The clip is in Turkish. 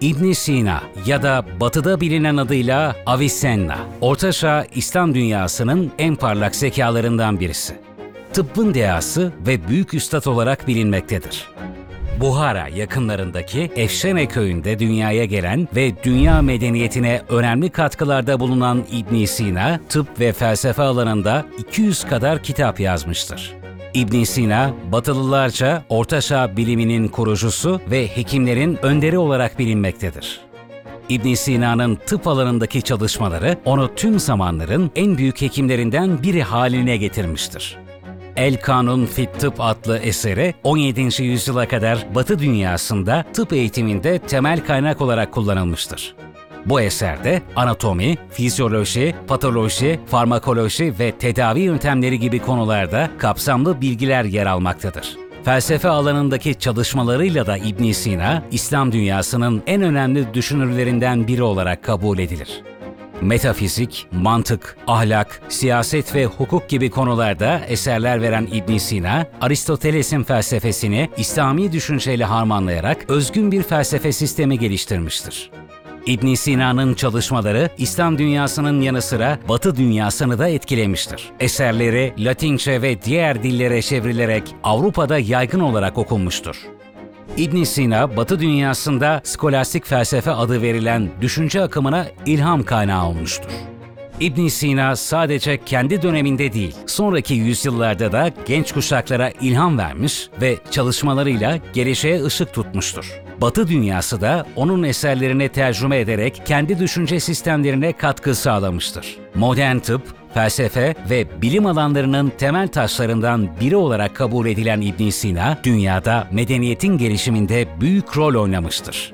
İbn Sina ya da batıda bilinen adıyla Avicenna, Ortaçağ İslam dünyasının en parlak zekalarından birisi. Tıbbın dehası ve büyük üstad olarak bilinmektedir. Buhara yakınlarındaki Efşene köyünde dünyaya gelen ve dünya medeniyetine önemli katkılarda bulunan İbn Sina, tıp ve felsefe alanında 200 kadar kitap yazmıştır. İbn Sina, Batılılarca Ortaçağ biliminin kurucusu ve hekimlerin önderi olarak bilinmektedir. İbn Sina'nın tıp alanındaki çalışmaları onu tüm zamanların en büyük hekimlerinden biri haline getirmiştir. El Kanun Fit Tıp adlı eseri 17. yüzyıla kadar Batı dünyasında tıp eğitiminde temel kaynak olarak kullanılmıştır. Bu eserde anatomi, fizyoloji, patoloji, farmakoloji ve tedavi yöntemleri gibi konularda kapsamlı bilgiler yer almaktadır. Felsefe alanındaki çalışmalarıyla da İbn Sina, İslam dünyasının en önemli düşünürlerinden biri olarak kabul edilir. Metafizik, mantık, ahlak, siyaset ve hukuk gibi konularda eserler veren İbn Sina, Aristoteles'in felsefesini İslami düşünceyle harmanlayarak özgün bir felsefe sistemi geliştirmiştir. İbn Sina'nın çalışmaları İslam dünyasının yanı sıra Batı dünyasını da etkilemiştir. Eserleri Latince ve diğer dillere çevrilerek Avrupa'da yaygın olarak okunmuştur. İbn Sina, Batı dünyasında skolastik felsefe adı verilen düşünce akımına ilham kaynağı olmuştur. İbn Sina sadece kendi döneminde değil, sonraki yüzyıllarda da genç kuşaklara ilham vermiş ve çalışmalarıyla geleceğe ışık tutmuştur. Batı dünyası da onun eserlerini tercüme ederek kendi düşünce sistemlerine katkı sağlamıştır. Modern tıp, felsefe ve bilim alanlarının temel taşlarından biri olarak kabul edilen İbn Sina, dünyada medeniyetin gelişiminde büyük rol oynamıştır.